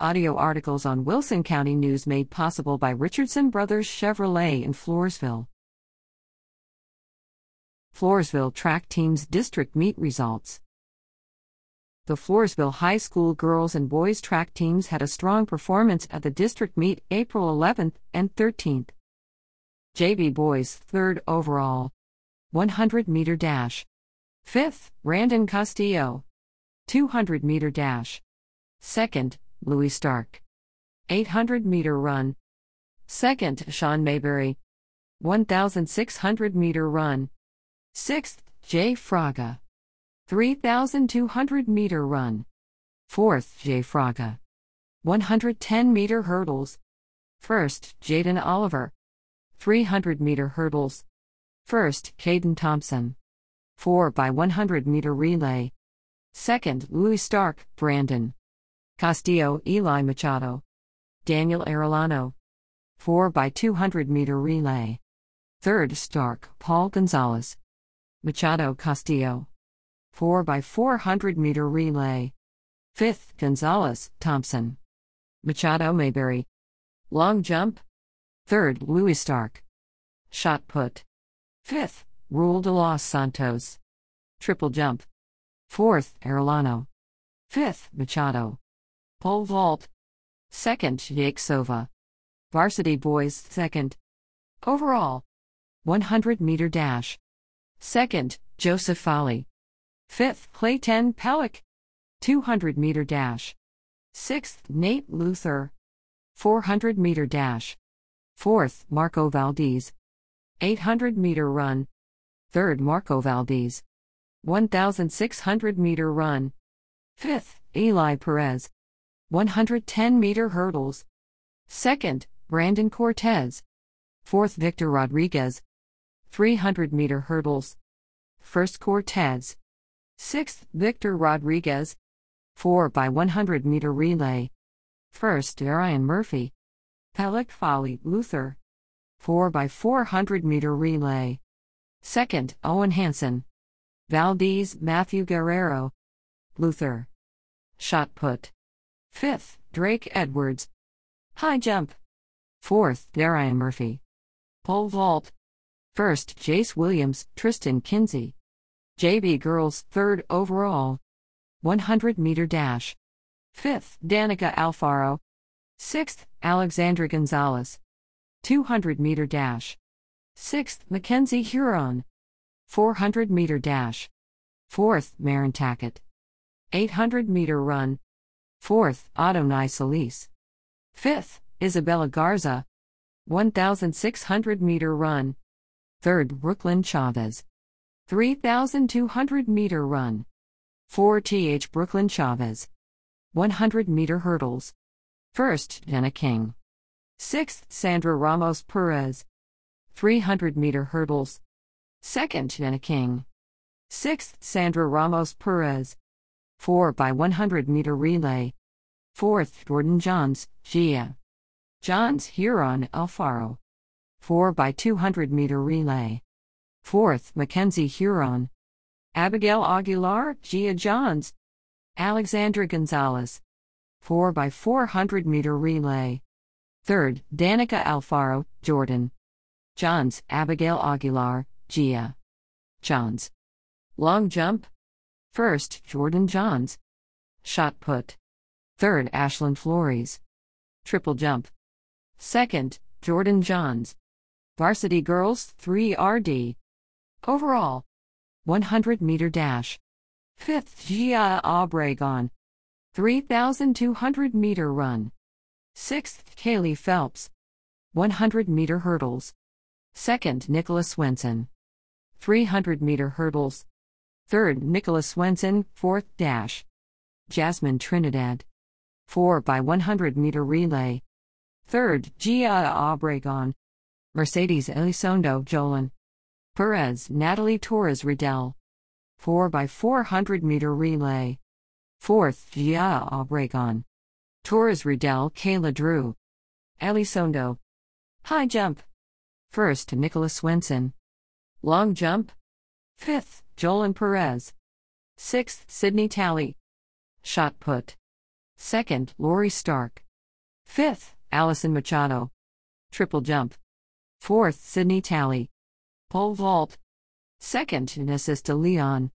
Audio articles on Wilson County News made possible by Richardson Brothers Chevrolet in Floresville. Floresville Track Team's District Meet Results The Floresville High School girls and boys track teams had a strong performance at the district meet April 11th and 13th. JB Boys, 3rd overall. 100 meter dash. 5th, Brandon Castillo. 200 meter dash. 2nd, Louis Stark. 800 meter run. 2nd, Sean Mayberry. 1600 meter run. 6th, Jay Fraga. 3200 meter run. 4th, Jay Fraga. 110 meter hurdles. 1st, Jaden Oliver. 300 meter hurdles. 1st, Caden Thompson. 4 by 100 meter relay. 2nd, Louis Stark, Brandon. Castillo, Eli Machado. Daniel Arellano. 4 by 200 meter relay. 3rd, Stark, Paul Gonzalez. Machado Castillo. 4 by 400 meter relay. 5th, Gonzalez, Thompson. Machado Mayberry. Long jump. 3rd, Louis Stark. Shot put. 5th, Rule de los Santos. Triple jump. 4th, Arellano. 5th, Machado. Pole vault. 2nd, Jake Sova. Varsity boys, 2nd. Overall. 100 meter dash. 2nd, Joseph Folly. 5th, Clayton Pellick. 200 meter dash. 6th, Nate Luther. 400 meter dash. 4th, Marco Valdez. 800 meter run. 3rd, Marco Valdez. 1600 meter run. 5th, Eli Perez. 110 meter hurdles. 2nd, Brandon Cortez. 4th, Victor Rodriguez. 300 meter hurdles. 1st, Cortez. 6th, Victor Rodriguez. 4 by 100 meter relay. 1st, Arian Murphy. Pellick Folly Luther. 4 by 400 meter relay. 2nd, Owen Hansen. Valdez Matthew Guerrero. Luther. Shot put. 5th, Drake Edwards. High jump. 4th, Darian Murphy. Pole vault. 1st, Jace Williams, Tristan Kinsey. JB Girls, 3rd overall. 100 meter dash. 5th, Danica Alfaro. 6th, Alexandra Gonzalez. 200 meter dash. 6th, Mackenzie Huron. 400 meter dash. 4th, Marin Tackett. 800 meter run. 4th, Adonai Solis. 5th, Isabella Garza. 1,600 meter run. 3rd, Brooklyn Chavez. 3,200 meter run. 4th, Brooklyn Chavez. 100 meter hurdles. 1st, Jenna King. 6th, Sandra Ramos Perez. 300 meter hurdles. 2nd, Jenna King. 6th, Sandra Ramos Perez. 4 by 100 meter relay. 4th, Jordan Johns, Gia. Johns Huron Alfaro. 4 by 200 meter relay. 4th, Mackenzie Huron. Abigail Aguilar, Gia Johns. Alexandra Gonzalez. 4 by 400 meter relay. 3rd, Danica Alfaro, Jordan. Johns, Abigail Aguilar, Gia. Johns. Long jump. 1st, Jordan Johns. Shot put. 3rd, Ashlyn Flores. Triple jump. 2nd, Jordan Johns. Varsity Girls 3 RD. Overall 100 meter dash. 5th, Gia Obregon. 3,200 meter run. 6th, Kaylee Phelps. 100 meter hurdles. 2nd, Nicholas Swenson. 300 meter hurdles. 3rd, Nicholas Swenson, 4th dash. Jasmine Trinidad. 4 by 100 meter relay. 3rd, Gia Obregon. Mercedes Elizondo Jolan. Perez Natalie Torres Riddell. 4 by 400 meter relay. 4th, Gia Obregon. Torres Riddell Kayla Drew. Elizondo. High jump. 1st, Nicholas Swenson. Long jump. 5th, Jolan Perez. 6th, Sydney Talley. Shot put. 2nd, Lori Stark. 5th, Allison Machado. Triple jump. 4th, Sydney Talley. Pole vault. 2nd, Nessis de Leon.